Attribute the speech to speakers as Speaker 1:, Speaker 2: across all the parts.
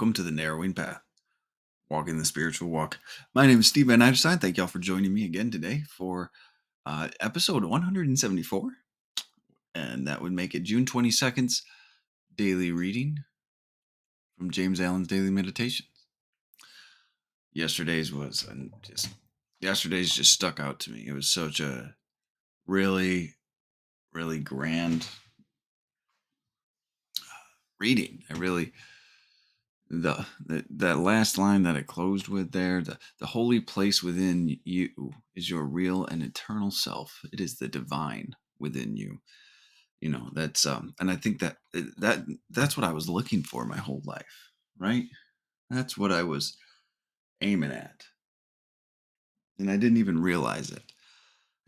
Speaker 1: Welcome to the Narrowing Path, walking the spiritual walk. My name is Steve Van Einstein. Thank y'all for joining me again today for uh, episode 174. And that would make it June 22nd's daily reading from James Allen's Daily Meditations. Yesterday's was and just yesterday's just stuck out to me. It was such a really, really grand reading. I really the, the that last line that it closed with there the the holy place within you is your real and eternal self. It is the divine within you. You know that's um and i think that eh, that that's what i was looking for my whole life right? That's what i was aiming at. And i didn't even realize it.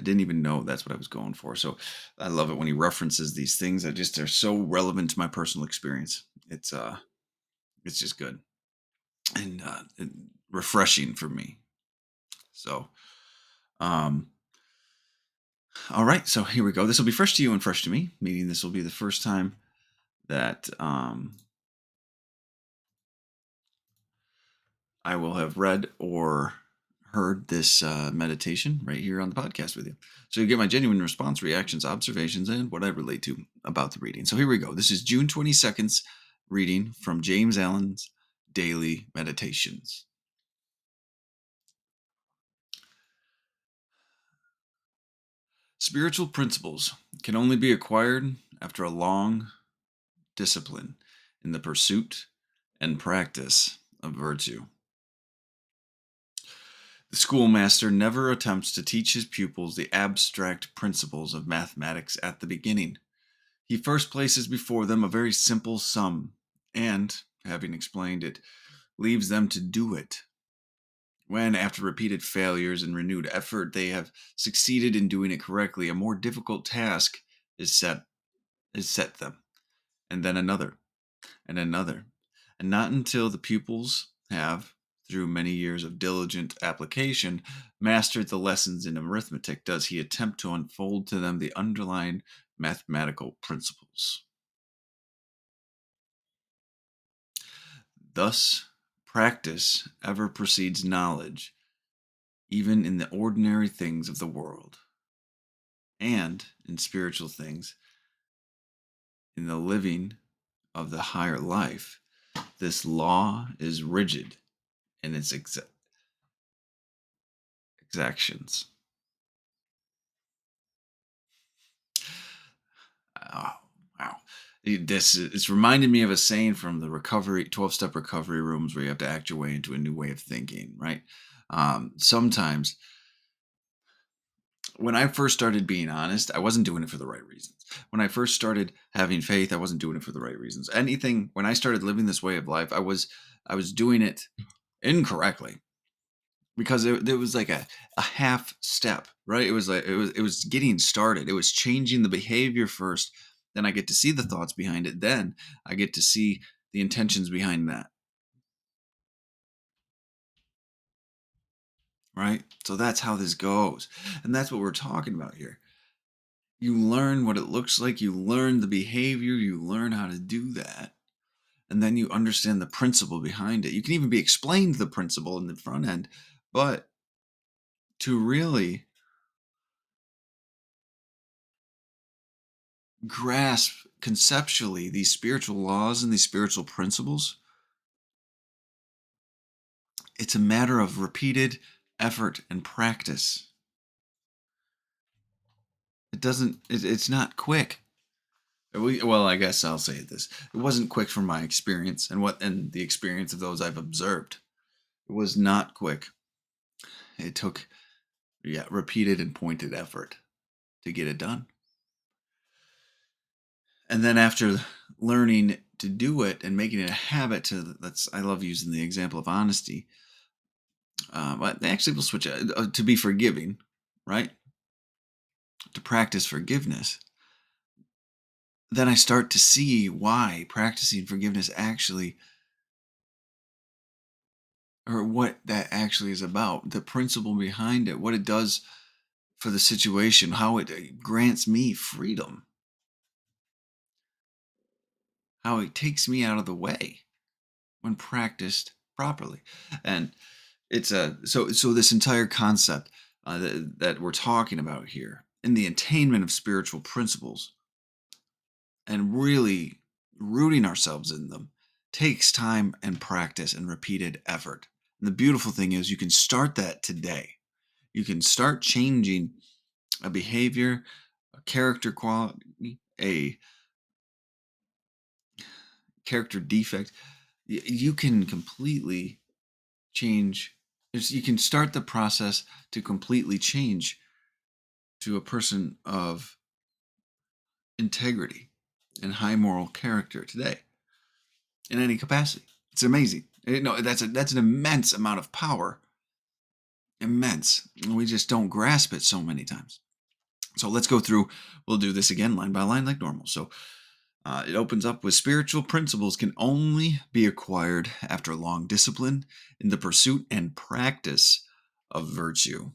Speaker 1: I didn't even know that's what i was going for. So i love it when he references these things that just are so relevant to my personal experience. It's uh it's just good and, uh, and refreshing for me. So, um, all right, so here we go. This will be fresh to you and fresh to me, meaning this will be the first time that um, I will have read or heard this uh, meditation right here on the podcast with you. So you get my genuine response, reactions, observations, and what I relate to about the reading. So here we go. This is June 22nd's reading from James Allen's Daily Meditations. Spiritual principles can only be acquired after a long discipline in the pursuit and practice of virtue. The schoolmaster never attempts to teach his pupils the abstract principles of mathematics at the beginning. He first places before them a very simple sum and, having explained it, leaves them to do it. When, after repeated failures and renewed effort, they have succeeded in doing it correctly, a more difficult task is set is set them, and then another, and another, and not until the pupils have, through many years of diligent application, mastered the lessons in arithmetic does he attempt to unfold to them the underlying mathematical principles. Thus, practice ever precedes knowledge, even in the ordinary things of the world, and in spiritual things, in the living of the higher life. This law is rigid in its exa- exactions. Oh, this it's reminded me of a saying from the recovery 12 step recovery rooms where you have to act your way into a new way of thinking right? Um, sometimes when i first started being honest i wasn't doing it for the right reasons. When i first started having faith i wasn't doing it for the right reasons. Anything when i started living this way of life i was i was doing it incorrectly because it, it was like a, a half step right? It was like it was it was getting started. It was changing the behavior first then I get to see the thoughts behind it. Then I get to see the intentions behind that. Right? So that's how this goes. And that's what we're talking about here. You learn what it looks like, you learn the behavior, you learn how to do that. And then you understand the principle behind it. You can even be explained the principle in the front end, but to really grasp conceptually these spiritual laws and these spiritual principles, it's a matter of repeated effort and practice. It doesn't, it, it's not quick. well, I guess I'll say this. It wasn't quick from my experience and what and the experience of those I've observed. It was not quick. It took yeah, repeated and pointed effort to get it done and then after learning to do it and making it a habit to that's i love using the example of honesty uh, but actually we'll switch uh, to be forgiving right? To practice forgiveness. Then i start to see why practicing forgiveness actually or what that actually is about the principle behind it what it does for the situation how it uh, grants me freedom how it takes me out of the way. when practiced properly. And it's a so so this entire concept uh, that, that we're talking about here in the attainment of spiritual principles and really rooting ourselves in them takes time and practice and repeated effort. And the beautiful thing is you can start that today. You can start changing a behavior, a character quality, a character defect. You can completely change you can start the process to completely change to a person of integrity and high moral character today in any capacity. It's amazing. Eh, you know, that's a that's an immense amount of power. Immense. We just don't grasp it so many times. So let's go through. We'll do this again line by line like normal. So uh, it opens up with spiritual principles can only be acquired after long discipline in the pursuit and practice of virtue.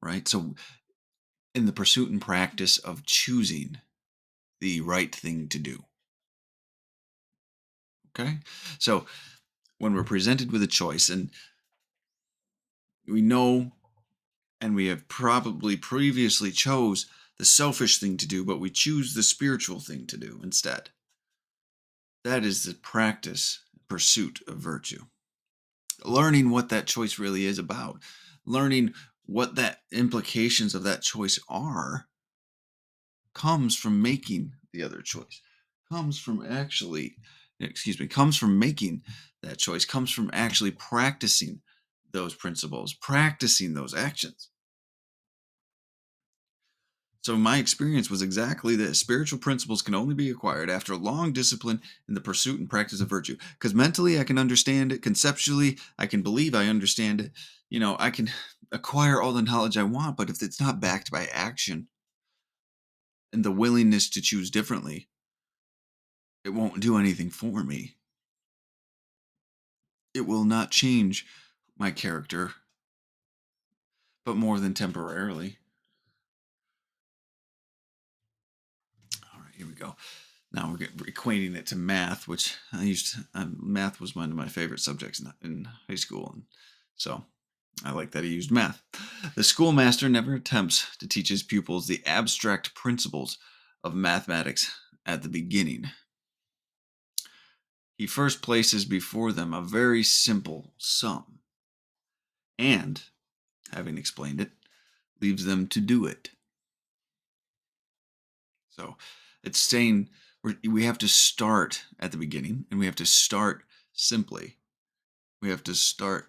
Speaker 1: Right? So, in the pursuit and practice of choosing the right thing to do. Okay? So, when we're presented with a choice and we know and we have probably previously chose the selfish thing to do, but we choose the spiritual thing to do instead. That is the practice, pursuit of virtue. Learning what that choice really is about, learning what that implications of that choice are, comes from making the other choice, comes from actually, excuse me, comes from making that choice, comes from actually practicing those principles, practicing those actions. So my experience was exactly that Spiritual principles can only be acquired after long discipline in the pursuit and practice of virtue. Because mentally I can understand it, conceptually I can believe I understand it. You know, I can acquire all the knowledge I want, but if it's not backed by action and the willingness to choose differently, it won't do anything for me. It will not change my character, but more than temporarily. Here we go. Now we're equating it to math, which I used. Um, math was one of my favorite subjects in, in high school, and so I like that he used math. The schoolmaster never attempts to teach his pupils the abstract principles of mathematics at the beginning. He first places before them a very simple sum, and, having explained it, leaves them to do it. So it's saying we have to start at the beginning and we have to start simply. We have to start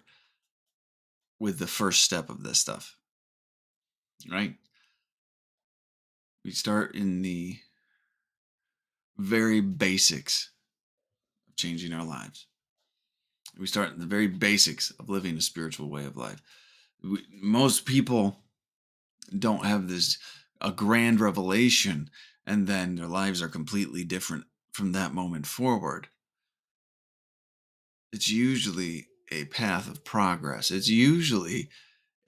Speaker 1: with the first step of this stuff. Right? We start in the very basics of changing our lives. We start in the very basics of living a spiritual way of life. We, most people don't have this a grand revelation and then their lives are completely different from that moment forward. It's usually a path of progress. It's usually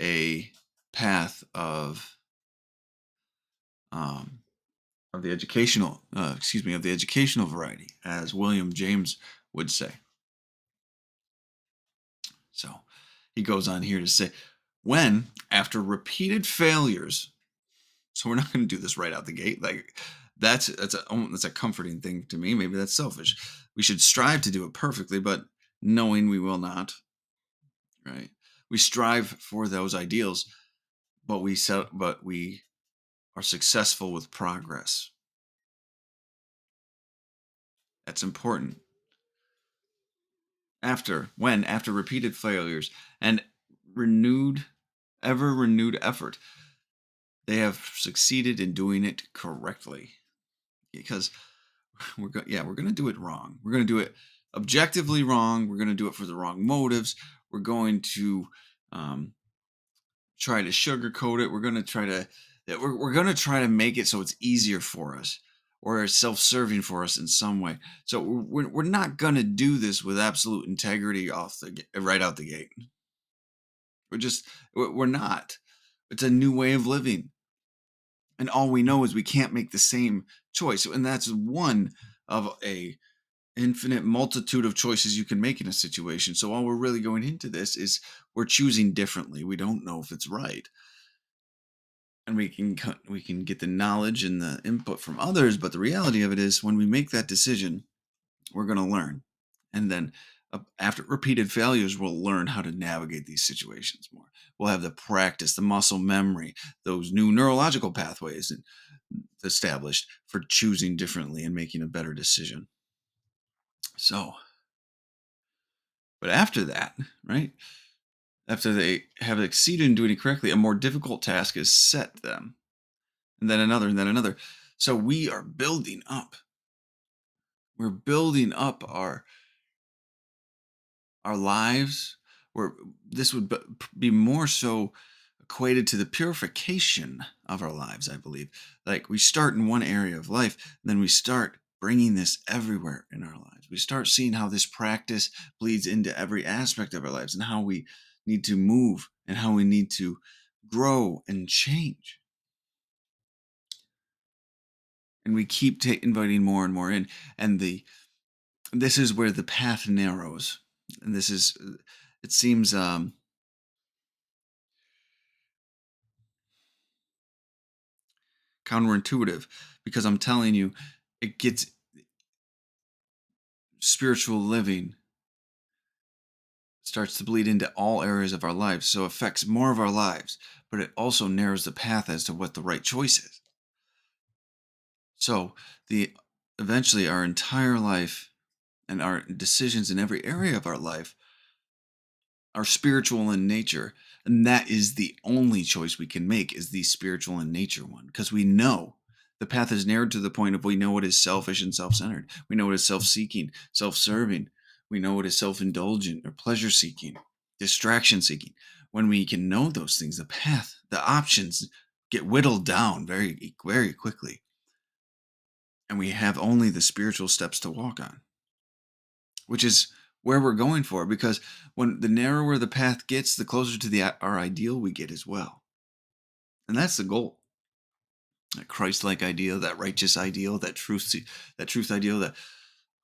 Speaker 1: a path of um, of the educational, uh, excuse me, of the educational variety, as William James would say. So he goes on here to say, when, after repeated failures so we're not going to do this right out the gate. Like that's that's a oh, that's a comforting thing to me. Maybe that's selfish. We should strive to do it perfectly, but knowing we will not. Right? We strive for those ideals, but we set, but we are successful with progress. That's important. After, when, after repeated failures and renewed, ever renewed effort, they have succeeded in doing it correctly. Because we're going yeah we're going to do it wrong. We're going to do it objectively wrong. We're going to do it for the wrong motives. We're going to um, try to sugarcoat it. We're going to try to we're, we're going to try to make it so it's easier for us or self-serving for us in some way. So we're, we're not going to do this with absolute integrity off the right out the gate. We're just we're not. It's a new way of living and all we know is we can't make the same choice and that's one of a infinite multitude of choices you can make in a situation. So all we're really going into this is we're choosing differently. We don't know if it's right. And we can we can get the knowledge and the input from others, but the reality of it is when we make that decision, we're going to learn. And then after repeated failures, we'll learn how to navigate these situations more. We'll have the practice, the muscle memory, those new neurological pathways mm, established for choosing differently and making a better decision. So, but after that, right? After they have succeeded in doing it correctly, a more difficult task is set them, and then another, and then another. So we are building up. We're building up our our lives. Where this would be more so equated to the purification of our lives, I believe. Like we start in one area of life, then we start bringing this everywhere in our lives. We start seeing how this practice bleeds into every aspect of our lives and how we need to move and how we need to grow and change. And we keep t- inviting more and more in. And the this is where the path narrows. And this is, it seems, um, counterintuitive because I'm telling you, it gets spiritual living starts to bleed into all areas of our lives. So affects more of our lives, but it also narrows the path as to what the right choice is. So the eventually our entire life and our decisions in every area of our life are spiritual in nature and that is the only choice we can make is the spiritual in nature one because we know the path is narrowed to the point of we know what is selfish and self-centered. We know what is self-seeking self-serving. We know what is self-indulgent or pleasure-seeking distraction-seeking when we can know those things the path the options get whittled down very very quickly. And we have only the spiritual steps to walk on which is where we're going for because when the narrower the path gets the closer to the uh, our ideal we get as well. And that's the goal. That christ-like ideal that righteous ideal that truth that truth ideal that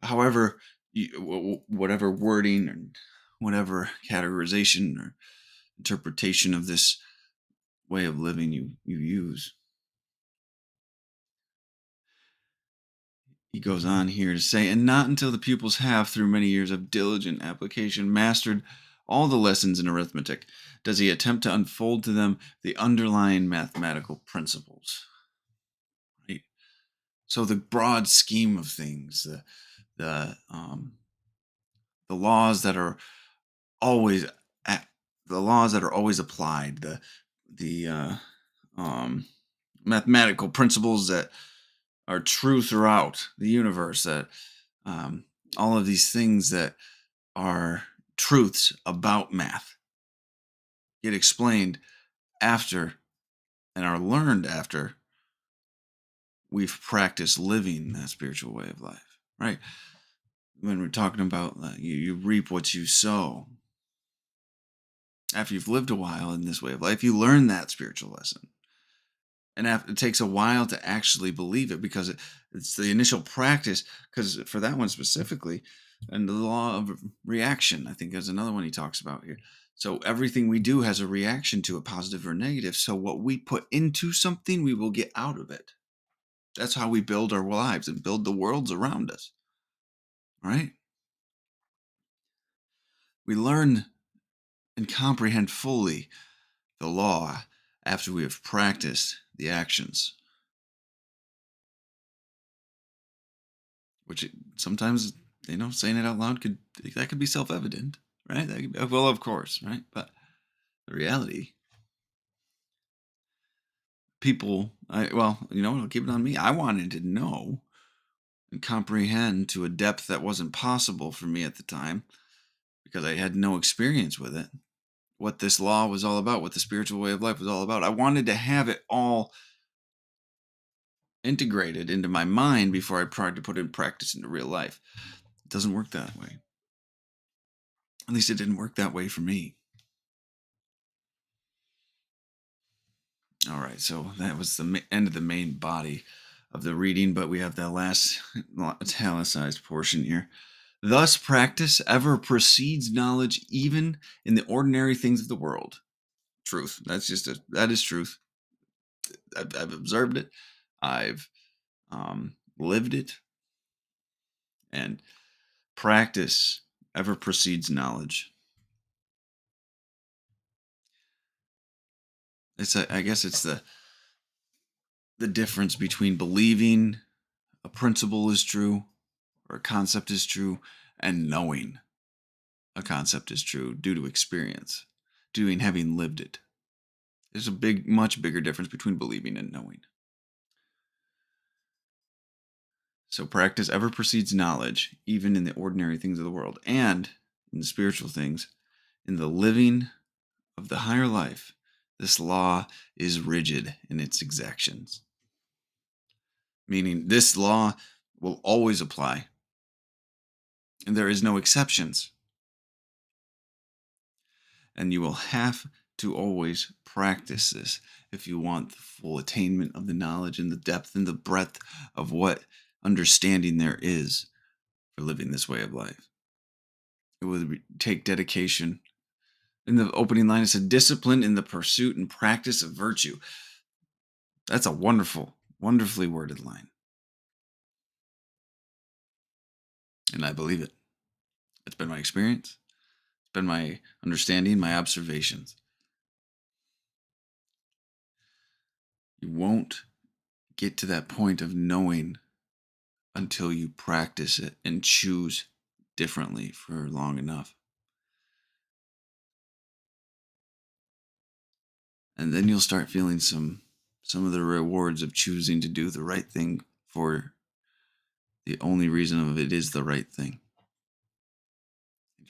Speaker 1: however you, whatever wording and whatever categorization or interpretation of this way of living you you use he goes on here to say, and not until the pupils have, through many years of diligent application, mastered all the lessons in arithmetic, does he attempt to unfold to them the underlying mathematical principles. Right? So the broad scheme of things, the the um, the laws that are always at, the laws that are always applied, the the uh, um, mathematical principles that are true throughout the universe that um, all of these things that are truths about math get explained after and are learned after we've practiced living that spiritual way of life right? When we're talking about uh, you, you reap what you sow. After you've lived a while in this way of life you learn that spiritual lesson and it takes a while to actually believe it because it's the initial practice because for that one specifically and the law of reaction i think is another one he talks about here. So everything we do has a reaction to a positive or negative. So what we put into something we will get out of it. That's how we build our lives and build the worlds around us right? We learn and comprehend fully the law after we have practiced the actions. Which sometimes, you know, saying it out loud could that could be self-evident, right? Be, well, of course, right? But the reality, people, I well, you know, I'll keep it on me. I wanted to know and comprehend to a depth that wasn't possible for me at the time because I had no experience with it what this law was all about, what the spiritual way of life was all about. I wanted to have it all integrated into my mind before I tried to put it in practice into real life. It doesn't work that way. At least it didn't work that way for me. All right, so that was the end of the main body of the reading, but we have that last italicized portion here. Thus, practice ever precedes knowledge, even in the ordinary things of the world. Truth. That's just a that is truth. I've, I've observed it. I've um, lived it, and practice ever precedes knowledge. It's a, I guess it's the the difference between believing a principle is true or a concept is true and knowing a concept is true due to experience, doing having lived it. There's a big, much bigger difference between believing and knowing. So practice ever precedes knowledge, even in the ordinary things of the world and in the spiritual things. In the living of the higher life, this law is rigid in its exactions. Meaning, this law will always apply, and there is no exceptions. And you will have to always practice this if you want the full attainment of the knowledge and the depth and the breadth of what understanding there is for living this way of life. It would take dedication. In the opening line, it said, discipline in the pursuit and practice of virtue. That's a wonderful, wonderfully worded line. And I believe it. It's been my experience, it's been my understanding, my observations. You won't get to that point of knowing until you practice it and choose differently for long enough. And then you'll start feeling some some of the rewards of choosing to do the right thing for the only reason of it is the right thing.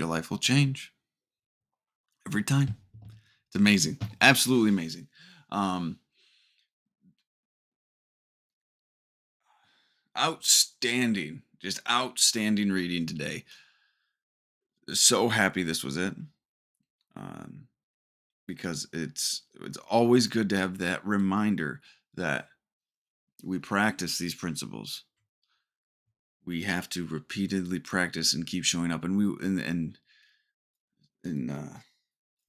Speaker 1: Your life will change every time. It's amazing. Absolutely amazing. Um, outstanding, just outstanding reading today. So happy this was it. Um, because it's it's always good to have that reminder that we practice these principles. We have to repeatedly practice and keep showing up. And we and and in uh,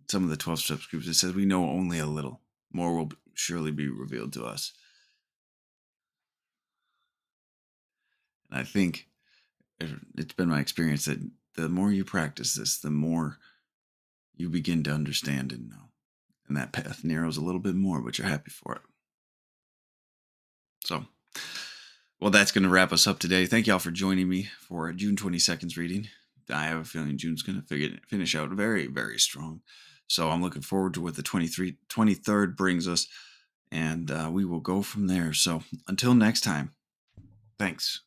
Speaker 1: some of the twelve steps groups, it says we know only a little. More will surely be revealed to us. And I think it's been my experience that the more you practice this, the more you begin to understand and know. And that path narrows a little bit more, but you're happy for it. So, well, that's going to wrap us up today. Thank y'all for joining me for June 22nd's reading. I have a feeling June's going to finish out very, very strong. So I'm looking forward to what the 23, 23rd brings us, and uh, we will go from there. So until next time, thanks.